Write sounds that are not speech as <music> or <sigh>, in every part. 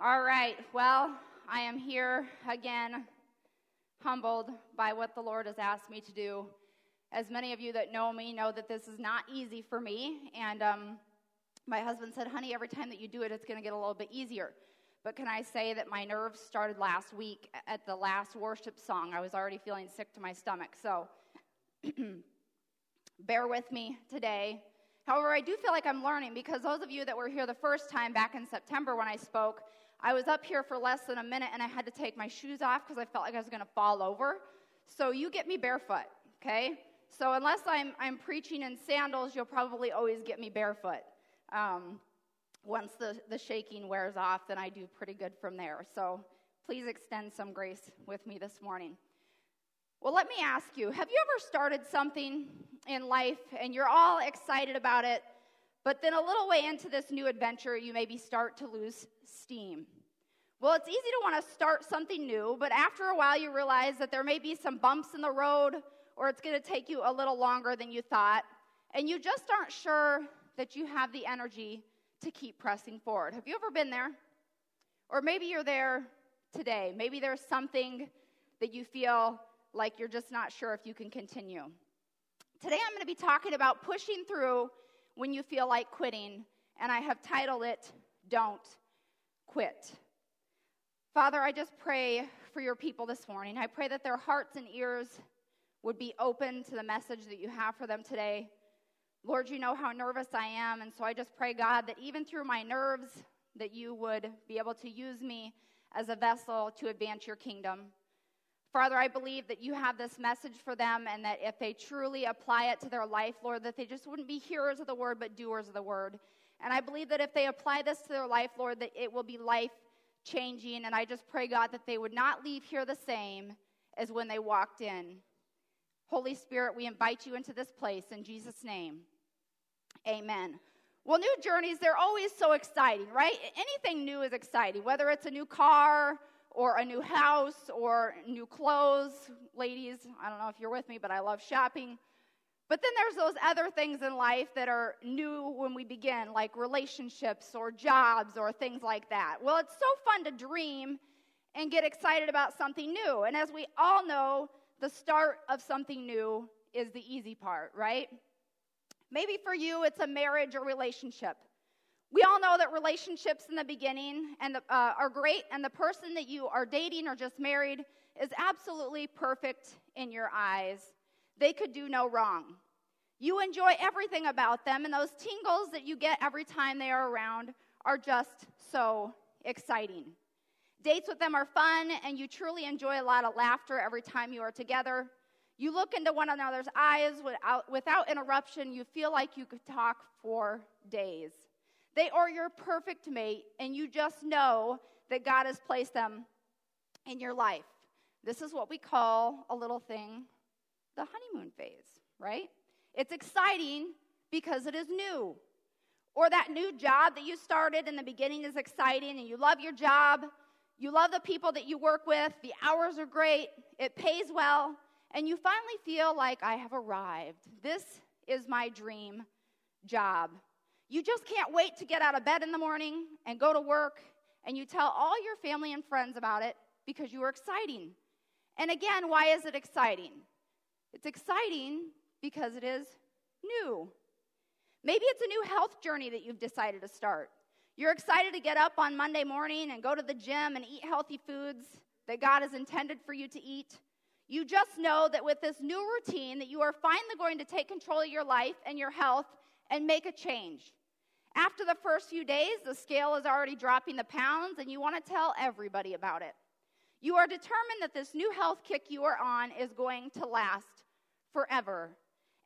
All right. Well, I am here again, humbled by what the Lord has asked me to do. As many of you that know me know that this is not easy for me. And um, my husband said, honey, every time that you do it, it's going to get a little bit easier. But can I say that my nerves started last week at the last worship song? I was already feeling sick to my stomach. So <clears throat> bear with me today. However, I do feel like I'm learning because those of you that were here the first time back in September when I spoke, I was up here for less than a minute and I had to take my shoes off because I felt like I was going to fall over. So you get me barefoot, okay? So unless I'm, I'm preaching in sandals, you'll probably always get me barefoot. Um, once the, the shaking wears off, then I do pretty good from there. So please extend some grace with me this morning. Well, let me ask you have you ever started something in life and you're all excited about it, but then a little way into this new adventure, you maybe start to lose steam? Well, it's easy to want to start something new, but after a while, you realize that there may be some bumps in the road, or it's going to take you a little longer than you thought, and you just aren't sure that you have the energy to keep pressing forward. Have you ever been there? Or maybe you're there today. Maybe there's something that you feel like you're just not sure if you can continue. Today I'm going to be talking about pushing through when you feel like quitting, and I have titled it Don't Quit. Father, I just pray for your people this morning. I pray that their hearts and ears would be open to the message that you have for them today. Lord, you know how nervous I am, and so I just pray, God, that even through my nerves, that you would be able to use me as a vessel to advance your kingdom. Father, I believe that you have this message for them and that if they truly apply it to their life, Lord, that they just wouldn't be hearers of the word, but doers of the word. And I believe that if they apply this to their life, Lord, that it will be life changing. And I just pray, God, that they would not leave here the same as when they walked in. Holy Spirit, we invite you into this place in Jesus' name. Amen. Well, new journeys, they're always so exciting, right? Anything new is exciting, whether it's a new car or a new house or new clothes. Ladies, I don't know if you're with me, but I love shopping. But then there's those other things in life that are new when we begin, like relationships or jobs or things like that. Well, it's so fun to dream and get excited about something new. And as we all know, the start of something new is the easy part, right? Maybe for you, it's a marriage or relationship. We all know that relationships in the beginning and the, uh, are great, and the person that you are dating or just married is absolutely perfect in your eyes. They could do no wrong. You enjoy everything about them, and those tingles that you get every time they are around are just so exciting. Dates with them are fun, and you truly enjoy a lot of laughter every time you are together. You look into one another's eyes without, without interruption. You feel like you could talk for days. They are your perfect mate, and you just know that God has placed them in your life. This is what we call a little thing the honeymoon phase, right? It's exciting because it is new. Or that new job that you started in the beginning is exciting and you love your job. You love the people that you work with. The hours are great. It pays well. And you finally feel like I have arrived. This is my dream job. You just can't wait to get out of bed in the morning and go to work, and you tell all your family and friends about it because you are exciting. And again, why is it exciting? It's exciting because it is new. Maybe it's a new health journey that you've decided to start. You're excited to get up on Monday morning and go to the gym and eat healthy foods that God has intended for you to eat. You just know that with this new routine that you are finally going to take control of your life and your health and make a change. After the first few days, the scale is already dropping the pounds, and you want to tell everybody about it. You are determined that this new health kick you are on is going to last forever.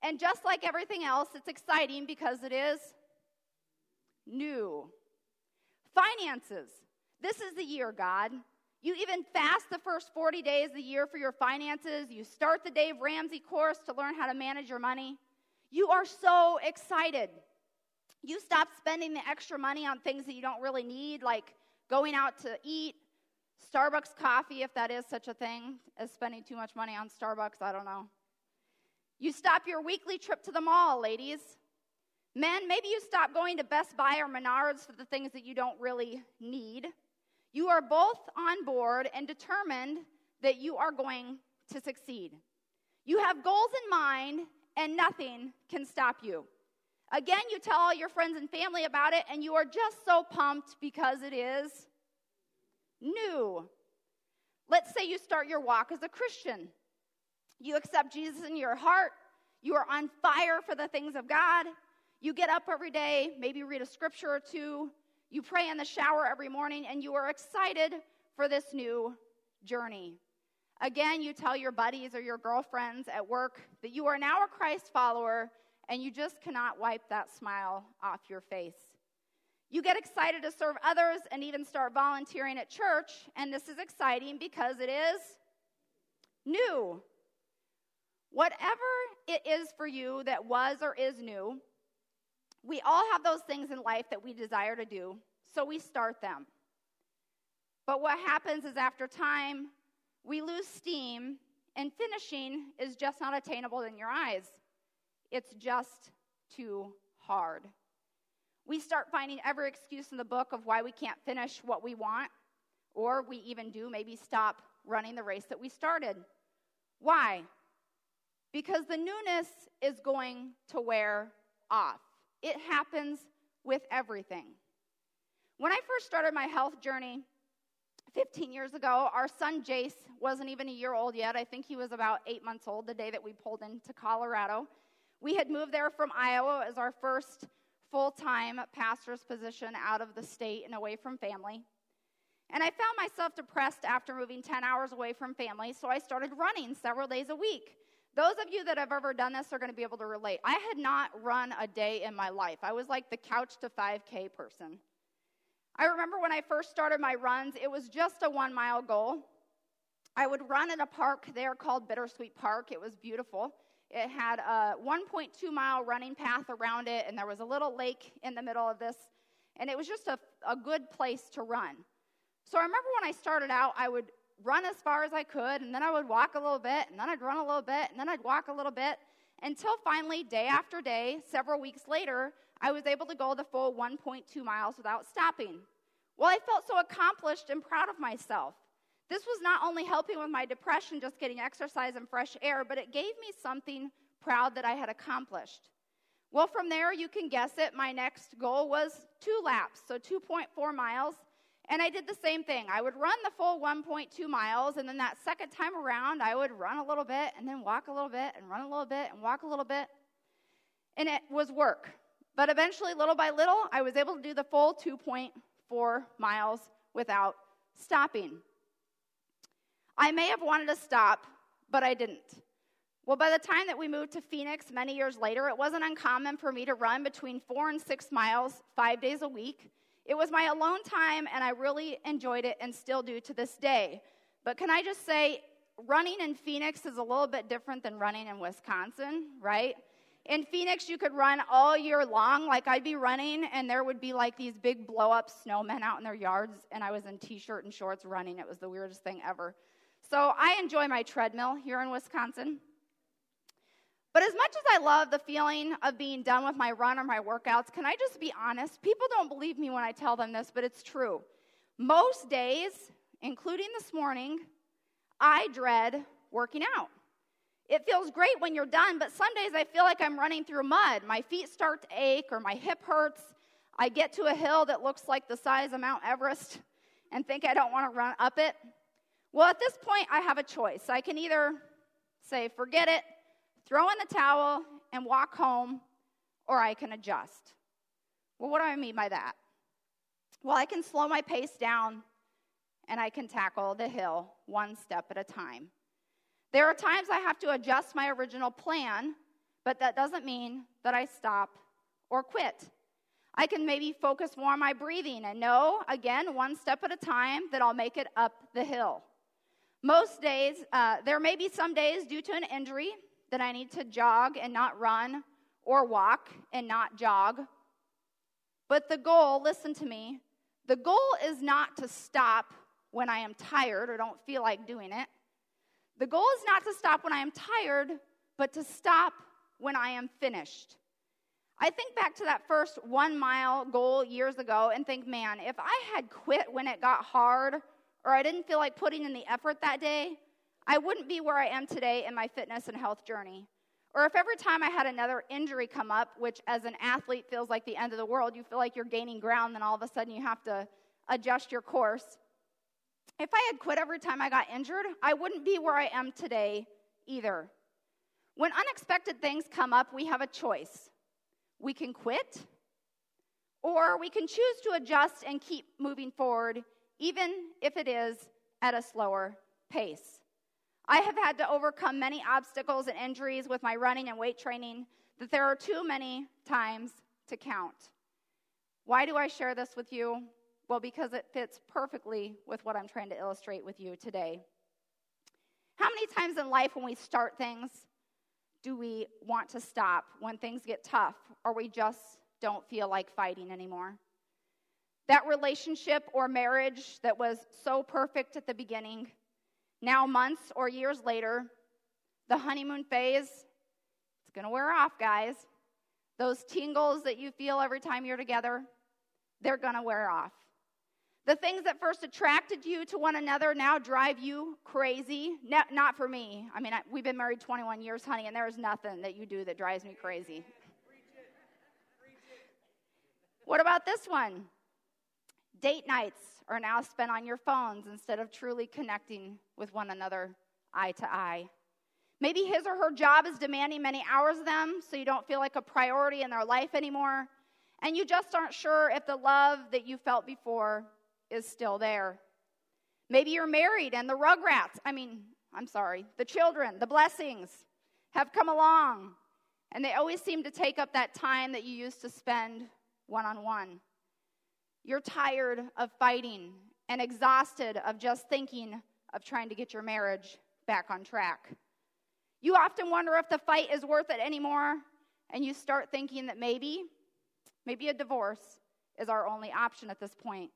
And just like everything else, it's exciting because it is new. Finances. This is the year, God. You even fast the first 40 days of the year for your finances. You start the Dave Ramsey course to learn how to manage your money. You are so excited. You stop spending the extra money on things that you don't really need, like going out to eat, Starbucks coffee, if that is such a thing as spending too much money on Starbucks, I don't know. You stop your weekly trip to the mall, ladies. Men, maybe you stop going to Best Buy or Menards for the things that you don't really need. You are both on board and determined that you are going to succeed. You have goals in mind, and nothing can stop you. Again, you tell all your friends and family about it, and you are just so pumped because it is new. Let's say you start your walk as a Christian. You accept Jesus in your heart. You are on fire for the things of God. You get up every day, maybe read a scripture or two. You pray in the shower every morning, and you are excited for this new journey. Again, you tell your buddies or your girlfriends at work that you are now a Christ follower and you just cannot wipe that smile off your face. You get excited to serve others and even start volunteering at church, and this is exciting because it is new. Whatever it is for you that was or is new, we all have those things in life that we desire to do, so we start them. But what happens is after time, we lose steam, and finishing is just not attainable in your eyes. It's just too hard. We start finding every excuse in the book of why we can't finish what we want, or we even do maybe stop running the race that we started. Why? Because the newness is going to wear off. It happens with everything. When I first started my health journey, 15 years ago, our son Jace wasn't even a year old yet. I think he was about eight months old the day that we pulled into Colorado. We had moved there from Iowa as our first full time pastor's position out of the state and away from family. And I found myself depressed after moving 10 hours away from family, so I started running several days a week. Those of you that have ever done this are going to be able to relate. I had not run a day in my life. I was like the couch to 5K person. I remember when I first started my runs, it was just a one mile goal. I would run in a park there called Bittersweet Park. It was beautiful. It had a 1.2 mile running path around it, and there was a little lake in the middle of this, and it was just a, a good place to run. So I remember when I started out, I would run as far as I could, and then I would walk a little bit, and then I'd run a little bit, and then I'd walk a little bit, until finally, day after day, several weeks later, I was able to go the full 1.2 miles without stopping. Well, I felt so accomplished and proud of myself. This was not only helping with my depression, just getting exercise and fresh air, but it gave me something proud that I had accomplished. Well, from there, you can guess it. My next goal was two laps, so 2.4 miles. And I did the same thing. I would run the full 1.2 miles, and then that second time around, I would run a little bit, and then walk a little bit, and run a little bit, and walk a little bit. And it was work. But eventually, little by little, I was able to do the full 2.4 miles without stopping. I may have wanted to stop, but I didn't. Well, by the time that we moved to Phoenix many years later, it wasn't uncommon for me to run between four and six miles five days a week. It was my alone time, and I really enjoyed it and still do to this day. But can I just say, running in Phoenix is a little bit different than running in Wisconsin, right? In Phoenix, you could run all year long. Like I'd be running, and there would be like these big blow up snowmen out in their yards, and I was in t shirt and shorts running. It was the weirdest thing ever. So I enjoy my treadmill here in Wisconsin. But as much as I love the feeling of being done with my run or my workouts, can I just be honest? People don't believe me when I tell them this, but it's true. Most days, including this morning, I dread working out. It feels great when you're done, but some days I feel like I'm running through mud. My feet start to ache or my hip hurts. I get to a hill that looks like the size of Mount Everest and think I don't want to run up it. Well, at this point, I have a choice. I can either say, forget it, throw in the towel, and walk home, or I can adjust. Well, what do I mean by that? Well, I can slow my pace down and I can tackle the hill one step at a time. There are times I have to adjust my original plan, but that doesn't mean that I stop or quit. I can maybe focus more on my breathing and know, again, one step at a time, that I'll make it up the hill. Most days, uh, there may be some days due to an injury that I need to jog and not run, or walk and not jog. But the goal, listen to me, the goal is not to stop when I am tired or don't feel like doing it. The goal is not to stop when I am tired, but to stop when I am finished. I think back to that first one mile goal years ago and think, man, if I had quit when it got hard or I didn't feel like putting in the effort that day, I wouldn't be where I am today in my fitness and health journey. Or if every time I had another injury come up, which as an athlete feels like the end of the world, you feel like you're gaining ground, then all of a sudden you have to adjust your course. If I had quit every time I got injured, I wouldn't be where I am today either. When unexpected things come up, we have a choice. We can quit, or we can choose to adjust and keep moving forward, even if it is at a slower pace. I have had to overcome many obstacles and injuries with my running and weight training that there are too many times to count. Why do I share this with you? Well, because it fits perfectly with what I'm trying to illustrate with you today. How many times in life when we start things do we want to stop when things get tough or we just don't feel like fighting anymore? That relationship or marriage that was so perfect at the beginning now, months or years later, the honeymoon phase, it's going to wear off, guys. Those tingles that you feel every time you're together, they're going to wear off. The things that first attracted you to one another now drive you crazy. No, not for me. I mean, I, we've been married 21 years, honey, and there is nothing that you do that drives me crazy. What about this one? Date nights are now spent on your phones instead of truly connecting with one another eye to eye. Maybe his or her job is demanding many hours of them, so you don't feel like a priority in their life anymore. And you just aren't sure if the love that you felt before is still there. Maybe you're married and the rugrats, I mean, I'm sorry, the children, the blessings have come along, and they always seem to take up that time that you used to spend one on one. You're tired of fighting and exhausted of just thinking of trying to get your marriage back on track. You often wonder if the fight is worth it anymore, and you start thinking that maybe, maybe a divorce is our only option at this point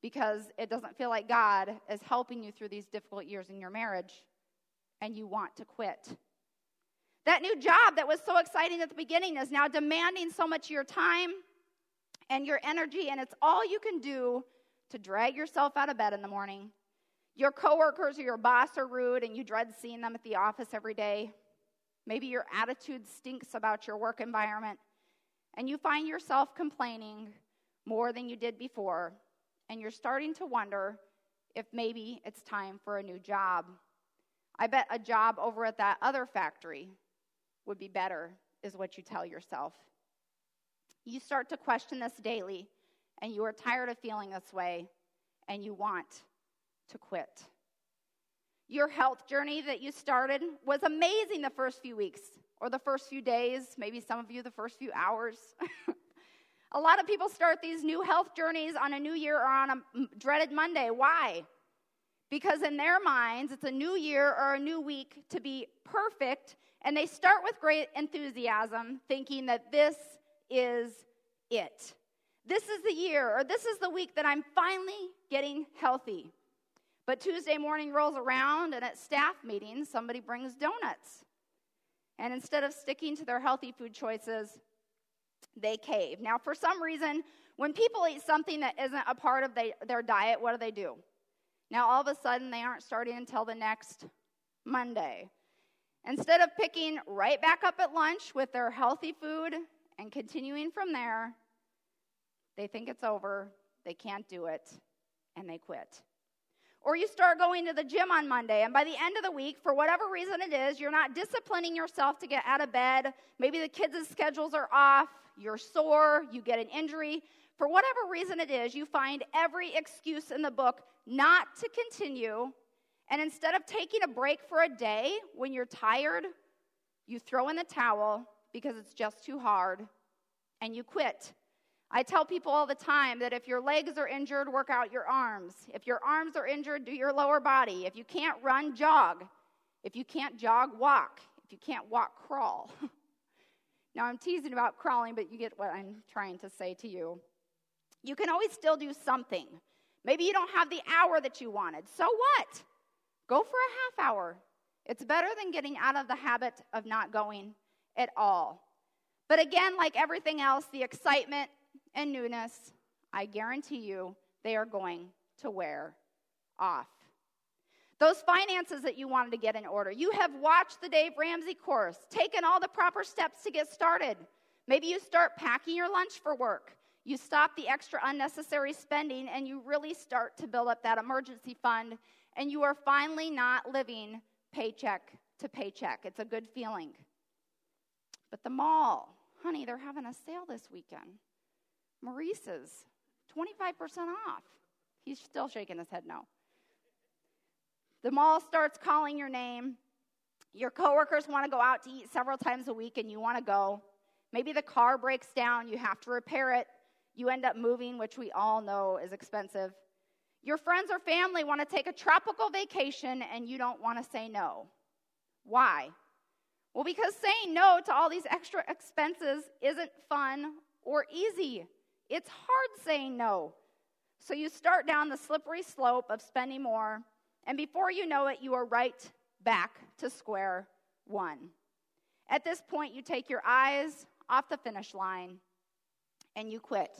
because it doesn't feel like God is helping you through these difficult years in your marriage, and you want to quit. That new job that was so exciting at the beginning is now demanding so much of your time and your energy, and it's all you can do to drag yourself out of bed in the morning. Your coworkers or your boss are rude, and you dread seeing them at the office every day. Maybe your attitude stinks about your work environment, and you find yourself complaining more than you did before, and you're starting to wonder if maybe it's time for a new job. I bet a job over at that other factory would be better, is what you tell yourself. You start to question this daily, and you are tired of feeling this way, and you want to quit. Your health journey that you started was amazing the first few weeks, or the first few days, maybe some of you the first few hours. <laughs> a lot of people start these new health journeys on a new year or on a dreaded Monday. Why? Because in their minds, it's a new year or a new week to be perfect, and they start with great enthusiasm, thinking that this is it. This is the year, or this is the week that I'm finally getting healthy. But Tuesday morning rolls around, and at staff meetings, somebody brings donuts. And instead of sticking to their healthy food choices, they cave. Now, for some reason, when people eat something that isn't a part of they, their diet, what do they do? Now, all of a sudden, they aren't starting until the next Monday. Instead of picking right back up at lunch with their healthy food and continuing from there, they think it's over, they can't do it, and they quit. Or you start going to the gym on Monday, and by the end of the week, for whatever reason it is, you're not disciplining yourself to get out of bed. Maybe the kids' schedules are off, you're sore, you get an injury. For whatever reason it is, you find every excuse in the book not to continue. And instead of taking a break for a day when you're tired, you throw in the towel because it's just too hard, and you quit. I tell people all the time that if your legs are injured, work out your arms. If your arms are injured, do your lower body. If you can't run, jog. If you can't jog, walk. If you can't walk, crawl. <laughs> now, I'm teasing about crawling, but you get what I'm trying to say to you. You can always still do something. Maybe you don't have the hour that you wanted. So what? Go for a half hour. It's better than getting out of the habit of not going at all. But again, like everything else, the excitement and newness, I guarantee you, they are going to wear off. Those finances that you wanted to get in order. You have watched the Dave Ramsey course, taken all the proper steps to get started. Maybe you start packing your lunch for work. You stop the extra unnecessary spending and you really start to build up that emergency fund, and you are finally not living paycheck to paycheck. It's a good feeling. But the mall, honey, they're having a sale this weekend. Maurice's, 25% off. He's still shaking his head no. The mall starts calling your name. Your coworkers want to go out to eat several times a week and you want to go. Maybe the car breaks down, you have to repair it. You end up moving, which we all know is expensive. Your friends or family want to take a tropical vacation and you don't want to say no. Why? Well, because saying no to all these extra expenses isn't fun or easy. It's hard saying no. So you start down the slippery slope of spending more, and before you know it, you are right back to square one. At this point, you take your eyes off the finish line and you quit.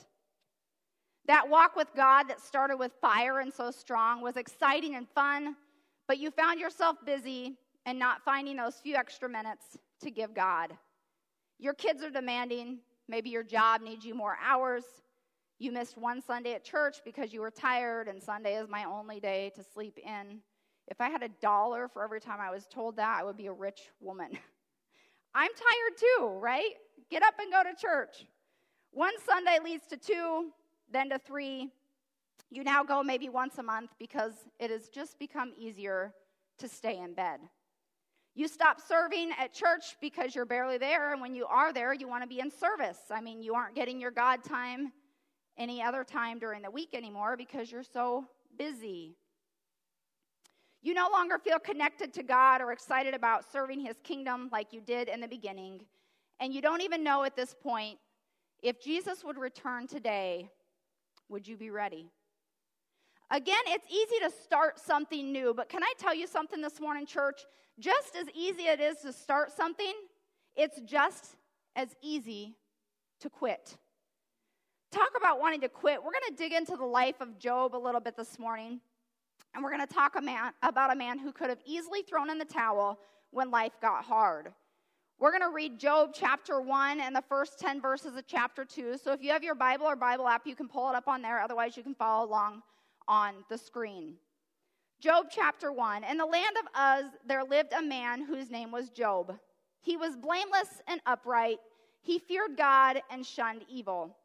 That walk with God that started with fire and so strong was exciting and fun, but you found yourself busy and not finding those few extra minutes to give God. Your kids are demanding, maybe your job needs you more hours. You missed one Sunday at church because you were tired, and Sunday is my only day to sleep in. If I had a dollar for every time I was told that, I would be a rich woman. <laughs> I'm tired too, right? Get up and go to church. One Sunday leads to two, then to three. You now go maybe once a month because it has just become easier to stay in bed. You stop serving at church because you're barely there, and when you are there, you want to be in service. I mean, you aren't getting your God time any other time during the week anymore because you're so busy. You no longer feel connected to God or excited about serving His kingdom like you did in the beginning. And you don't even know at this point if Jesus would return today, would you be ready? Again, it's easy to start something new, but can I tell you something this morning, church? Just as easy it is to start something, it's just as easy to quit. Talk about wanting to quit. We're going to dig into the life of Job a little bit this morning, and we're going to talk a man, about a man who could have easily thrown in the towel when life got hard. We're going to read Job chapter 1 and the first 10 verses of chapter 2. So if you have your Bible or Bible app, you can pull it up on there. Otherwise, you can follow along on the screen. Job chapter 1 In the land of Uz, there lived a man whose name was Job. He was blameless and upright. He feared God and shunned evil.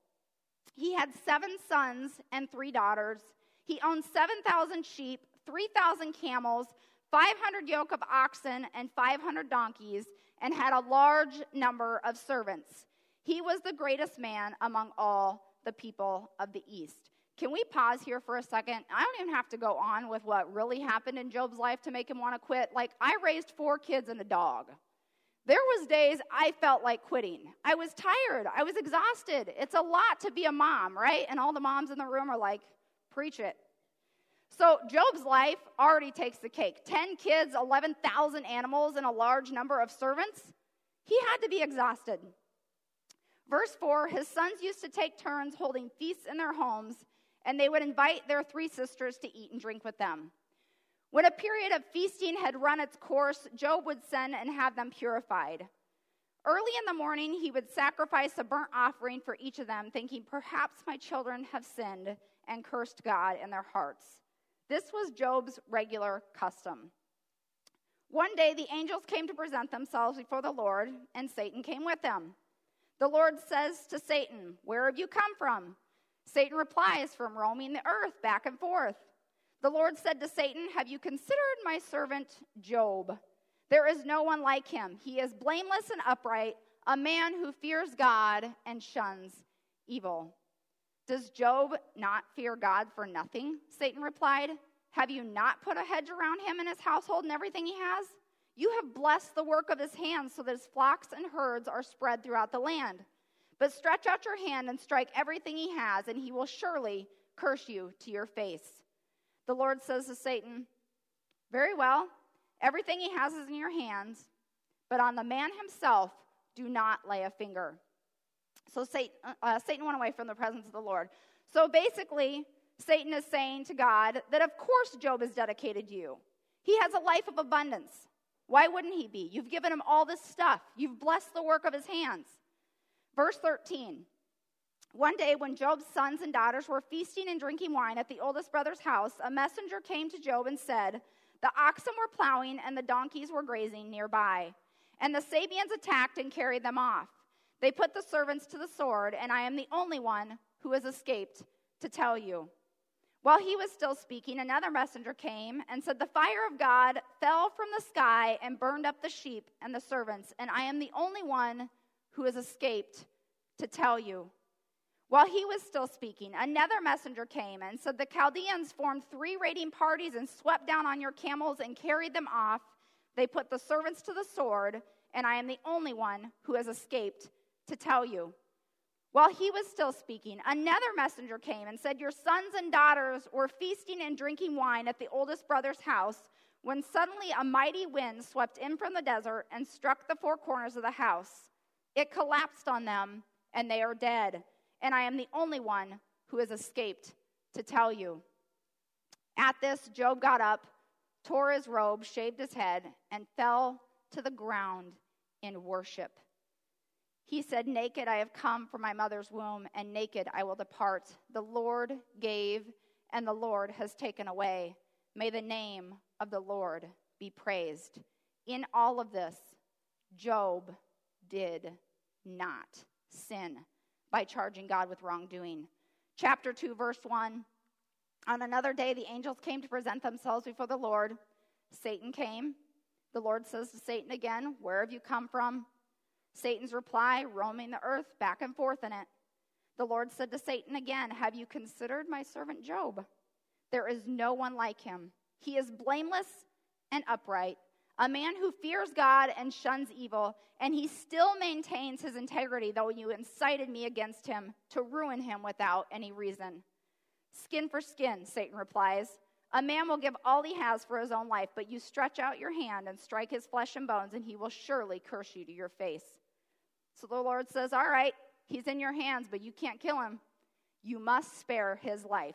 He had seven sons and three daughters. He owned 7,000 sheep, 3,000 camels, 500 yoke of oxen, and 500 donkeys, and had a large number of servants. He was the greatest man among all the people of the East. Can we pause here for a second? I don't even have to go on with what really happened in Job's life to make him want to quit. Like, I raised four kids and a dog. There was days I felt like quitting. I was tired. I was exhausted. It's a lot to be a mom, right? And all the moms in the room are like, preach it. So Job's life already takes the cake. 10 kids, 11,000 animals, and a large number of servants. He had to be exhausted. Verse 4 His sons used to take turns holding feasts in their homes and they would invite their three sisters to eat and drink with them. When a period of feasting had run its course, Job would send and have them purified. Early in the morning, he would sacrifice a burnt offering for each of them, thinking, Perhaps my children have sinned and cursed God in their hearts. This was Job's regular custom. One day, the angels came to present themselves before the Lord, and Satan came with them. The Lord says to Satan, Where have you come from? Satan replies from roaming the earth back and forth. The Lord said to Satan, Have you considered my servant Job? There is no one like him. He is blameless and upright, a man who fears God and shuns evil. Does Job not fear God for nothing? Satan replied. Have you not put a hedge around him and his household and everything he has? You have blessed the work of his hands so that his flocks and herds are spread throughout the land. But stretch out your hand and strike everything he has, and he will surely curse you to your face. The Lord says to Satan, Very well, everything he has is in your hands, but on the man himself do not lay a finger. So Satan, uh, Satan went away from the presence of the Lord. So basically, Satan is saying to God that of course Job is dedicated you. He has a life of abundance. Why wouldn't he be? You've given him all this stuff, you've blessed the work of his hands. Verse 13 One day, when Job's sons and daughters were feasting and drinking wine at the oldest brother's house, a messenger came to Job and said, The oxen were plowing and the donkeys were grazing nearby, and the Sabeans attacked and carried them off. They put the servants to the sword, and I am the only one who has escaped to tell you. While he was still speaking, another messenger came and said, The fire of God fell from the sky and burned up the sheep and the servants, and I am the only one who has escaped to tell you. While he was still speaking, another messenger came and said, The Chaldeans formed three raiding parties and swept down on your camels and carried them off. They put the servants to the sword, and I am the only one who has escaped to tell you. While he was still speaking, another messenger came and said, Your sons and daughters were feasting and drinking wine at the oldest brother's house when suddenly a mighty wind swept in from the desert and struck the four corners of the house. It collapsed on them, and they are dead. And I am the only one who has escaped to tell you. At this, Job got up, tore his robe, shaved his head, and fell to the ground in worship. He said, Naked I have come from my mother's womb, and naked I will depart. The Lord gave, and the Lord has taken away. May the name of the Lord be praised. In all of this, Job did not sin by charging God with wrongdoing. Chapter 2, verse 1. On another day, the angels came to present themselves before the Lord. Satan came. The Lord says to Satan again, Where have you come from? Satan's reply, roaming the earth back and forth in it. The Lord said to Satan again, Have you considered my servant Job? There is no one like him. He is blameless and upright, a man who fears God and shuns evil, and he still maintains his integrity, though you incited me against him to ruin him without any reason. Skin for skin, Satan replies. A man will give all he has for his own life, but you stretch out your hand and strike his flesh and bones, and he will surely curse you to your face. So the Lord says, All right, he's in your hands, but you can't kill him. You must spare his life.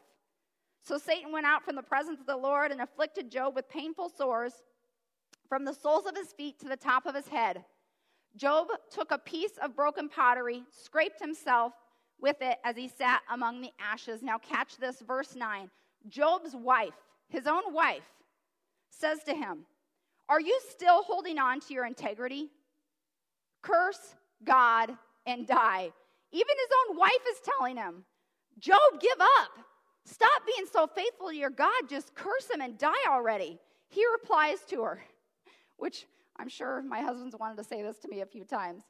So Satan went out from the presence of the Lord and afflicted Job with painful sores from the soles of his feet to the top of his head. Job took a piece of broken pottery, scraped himself with it as he sat among the ashes. Now, catch this, verse 9. Job's wife, his own wife, says to him, Are you still holding on to your integrity? Curse God and die. Even his own wife is telling him, Job, give up. Stop being so faithful to your God. Just curse him and die already. He replies to her, which I'm sure my husband's wanted to say this to me a few times.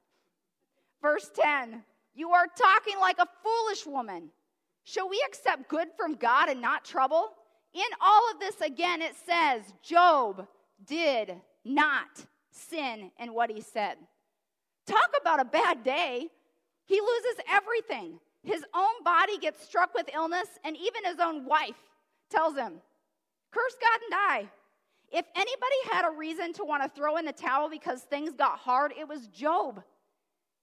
Verse 10 You are talking like a foolish woman. Shall we accept good from God and not trouble? In all of this, again, it says Job did not sin in what he said. Talk about a bad day. He loses everything. His own body gets struck with illness, and even his own wife tells him, Curse God and die. If anybody had a reason to want to throw in the towel because things got hard, it was Job.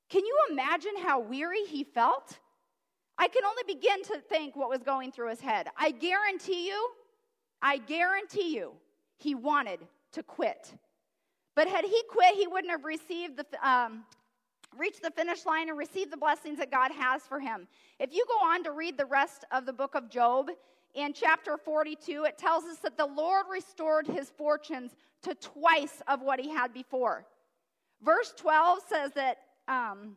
Can you imagine how weary he felt? I can only begin to think what was going through his head. I guarantee you, I guarantee you, he wanted to quit. But had he quit, he wouldn't have received the, um, reached the finish line and received the blessings that God has for him. If you go on to read the rest of the book of Job, in chapter 42, it tells us that the Lord restored his fortunes to twice of what he had before. Verse 12 says that um,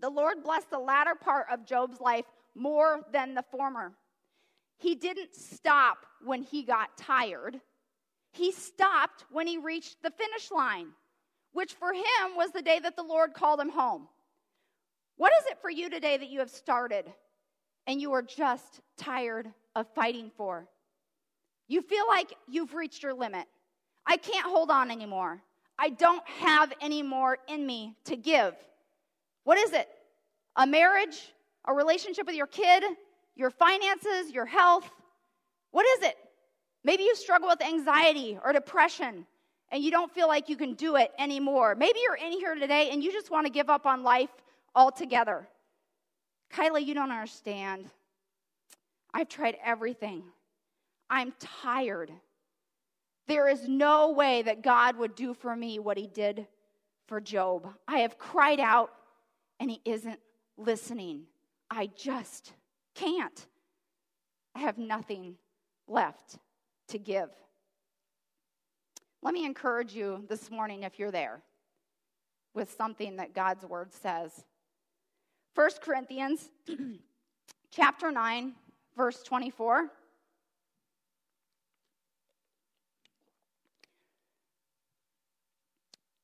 the Lord blessed the latter part of Job's life more than the former. He didn't stop when he got tired. He stopped when he reached the finish line, which for him was the day that the Lord called him home. What is it for you today that you have started and you are just tired of fighting for? You feel like you've reached your limit. I can't hold on anymore. I don't have any more in me to give. What is it? A marriage? A relationship with your kid? Your finances? Your health? What is it? Maybe you struggle with anxiety or depression and you don't feel like you can do it anymore. Maybe you're in here today and you just want to give up on life altogether. Kyla, you don't understand. I've tried everything. I'm tired. There is no way that God would do for me what he did for Job. I have cried out and he isn't listening. I just can't. I have nothing left to give. Let me encourage you this morning if you're there with something that God's word says. 1 Corinthians <clears throat> chapter 9 verse 24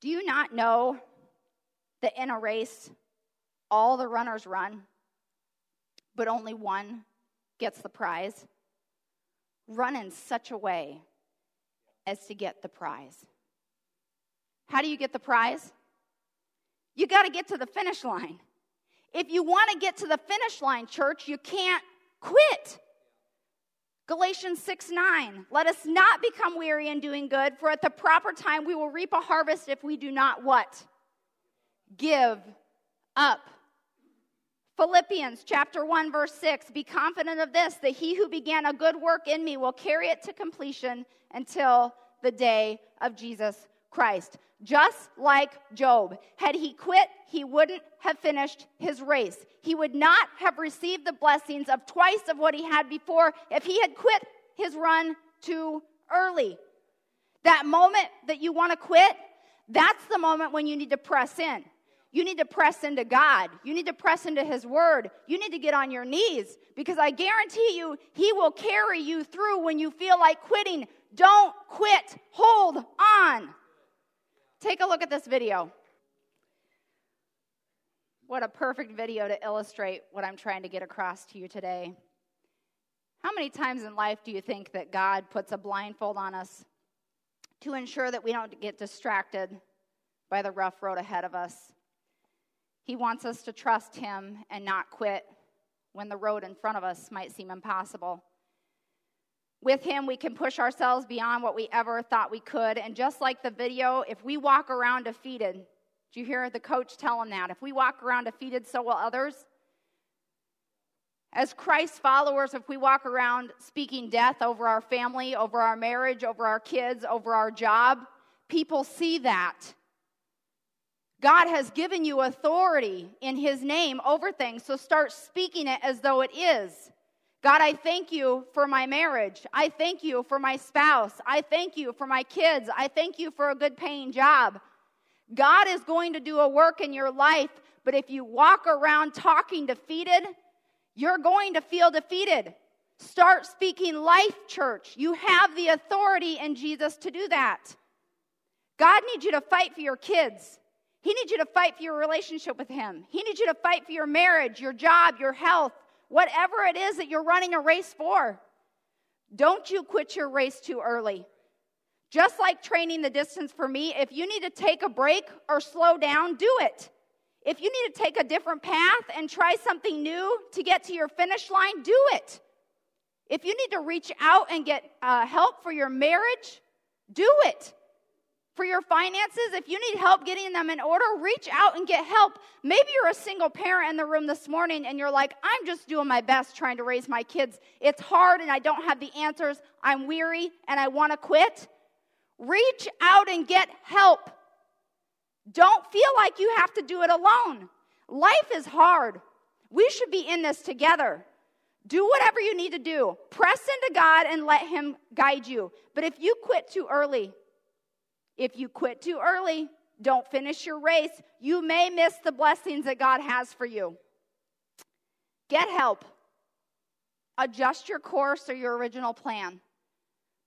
Do you not know that in a race all the runners run, but only one gets the prize? Run in such a way as to get the prize. How do you get the prize? You got to get to the finish line. If you want to get to the finish line, church, you can't quit. Galatians 6 9. Let us not become weary in doing good, for at the proper time we will reap a harvest if we do not what? Give up. Philippians chapter 1 verse 6 Be confident of this that he who began a good work in me will carry it to completion until the day of Jesus Christ. Just like Job, had he quit, he wouldn't have finished his race. He would not have received the blessings of twice of what he had before if he had quit his run too early. That moment that you want to quit, that's the moment when you need to press in. You need to press into God. You need to press into His Word. You need to get on your knees because I guarantee you, He will carry you through when you feel like quitting. Don't quit. Hold on. Take a look at this video. What a perfect video to illustrate what I'm trying to get across to you today. How many times in life do you think that God puts a blindfold on us to ensure that we don't get distracted by the rough road ahead of us? He wants us to trust Him and not quit when the road in front of us might seem impossible. With Him, we can push ourselves beyond what we ever thought we could. And just like the video, if we walk around defeated, do you hear the coach tell him that? If we walk around defeated, so will others. As Christ followers, if we walk around speaking death over our family, over our marriage, over our kids, over our job, people see that. God has given you authority in His name over things, so start speaking it as though it is. God, I thank you for my marriage. I thank you for my spouse. I thank you for my kids. I thank you for a good paying job. God is going to do a work in your life, but if you walk around talking defeated, you're going to feel defeated. Start speaking life, church. You have the authority in Jesus to do that. God needs you to fight for your kids. He needs you to fight for your relationship with Him. He needs you to fight for your marriage, your job, your health, whatever it is that you're running a race for. Don't you quit your race too early. Just like training the distance for me, if you need to take a break or slow down, do it. If you need to take a different path and try something new to get to your finish line, do it. If you need to reach out and get uh, help for your marriage, do it for your finances, if you need help getting them in order, reach out and get help. Maybe you're a single parent in the room this morning and you're like, I'm just doing my best trying to raise my kids. It's hard and I don't have the answers. I'm weary and I want to quit. Reach out and get help. Don't feel like you have to do it alone. Life is hard. We should be in this together. Do whatever you need to do. Press into God and let Him guide you. But if you quit too early, if you quit too early, don't finish your race, you may miss the blessings that God has for you. Get help. Adjust your course or your original plan.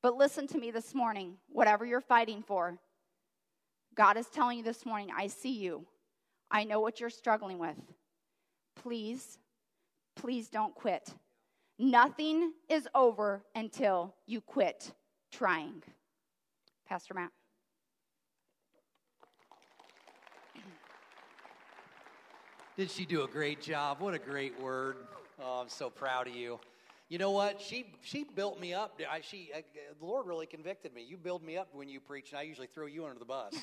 But listen to me this morning, whatever you're fighting for, God is telling you this morning, I see you. I know what you're struggling with. Please, please don't quit. Nothing is over until you quit trying. Pastor Matt. Did she do a great job? What a great word. Oh, I'm so proud of you. You know what? She she built me up. I, she I, the Lord really convicted me. You build me up when you preach, and I usually throw you under the bus.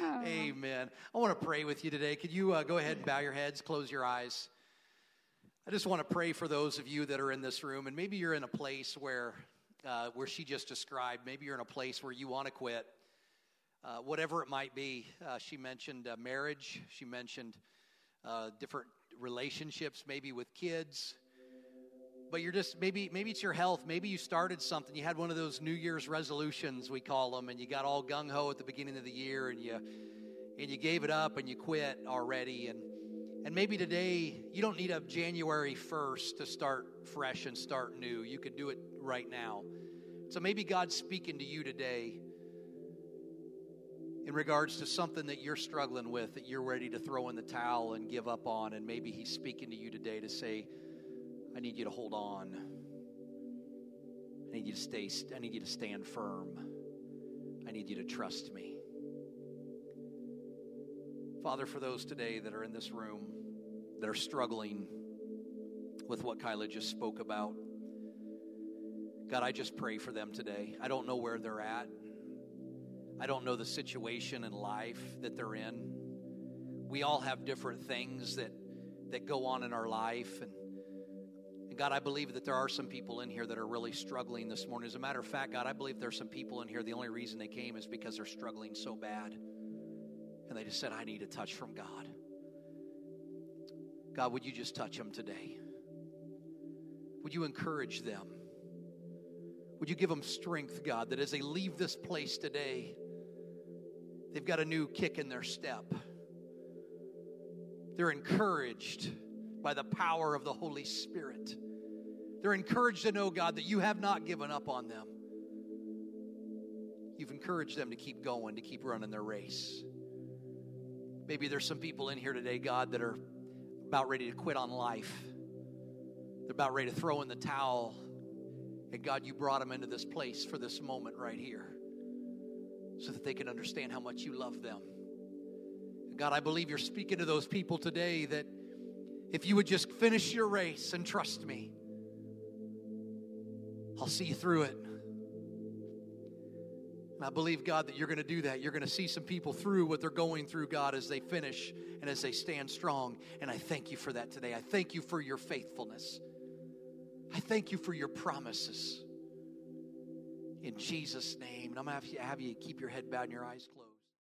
<laughs> Amen. I want to pray with you today. Could you uh, go ahead and bow your heads, close your eyes? I just want to pray for those of you that are in this room, and maybe you're in a place where, uh, where she just described. Maybe you're in a place where you want to quit, uh, whatever it might be. Uh, she mentioned uh, marriage. She mentioned uh, different relationships, maybe with kids. But you're just maybe maybe it's your health. Maybe you started something. You had one of those New Year's resolutions we call them, and you got all gung ho at the beginning of the year, and you and you gave it up and you quit already. And and maybe today you don't need a January 1st to start fresh and start new. You could do it right now. So maybe God's speaking to you today in regards to something that you're struggling with, that you're ready to throw in the towel and give up on. And maybe He's speaking to you today to say, I need you to hold on. I need you to stay, I need you to stand firm. I need you to trust me. Father, for those today that are in this room that are struggling with what Kyla just spoke about, God, I just pray for them today. I don't know where they're at. I don't know the situation in life that they're in. We all have different things that, that go on in our life. And, and God, I believe that there are some people in here that are really struggling this morning. As a matter of fact, God, I believe there's some people in here, the only reason they came is because they're struggling so bad. And they just said, I need a touch from God. God, would you just touch them today? Would you encourage them? Would you give them strength, God, that as they leave this place today, they've got a new kick in their step? They're encouraged by the power of the Holy Spirit. They're encouraged to know, God, that you have not given up on them. You've encouraged them to keep going, to keep running their race. Maybe there's some people in here today, God, that are about ready to quit on life. They're about ready to throw in the towel and God, you brought them into this place for this moment right here so that they can understand how much you love them. God, I believe you're speaking to those people today that if you would just finish your race and trust me, I'll see you through it. And I believe, God, that you're going to do that. You're going to see some people through what they're going through, God, as they finish and as they stand strong. And I thank you for that today. I thank you for your faithfulness. I thank you for your promises. In Jesus' name. And I'm going to have you, have you keep your head bowed and your eyes closed.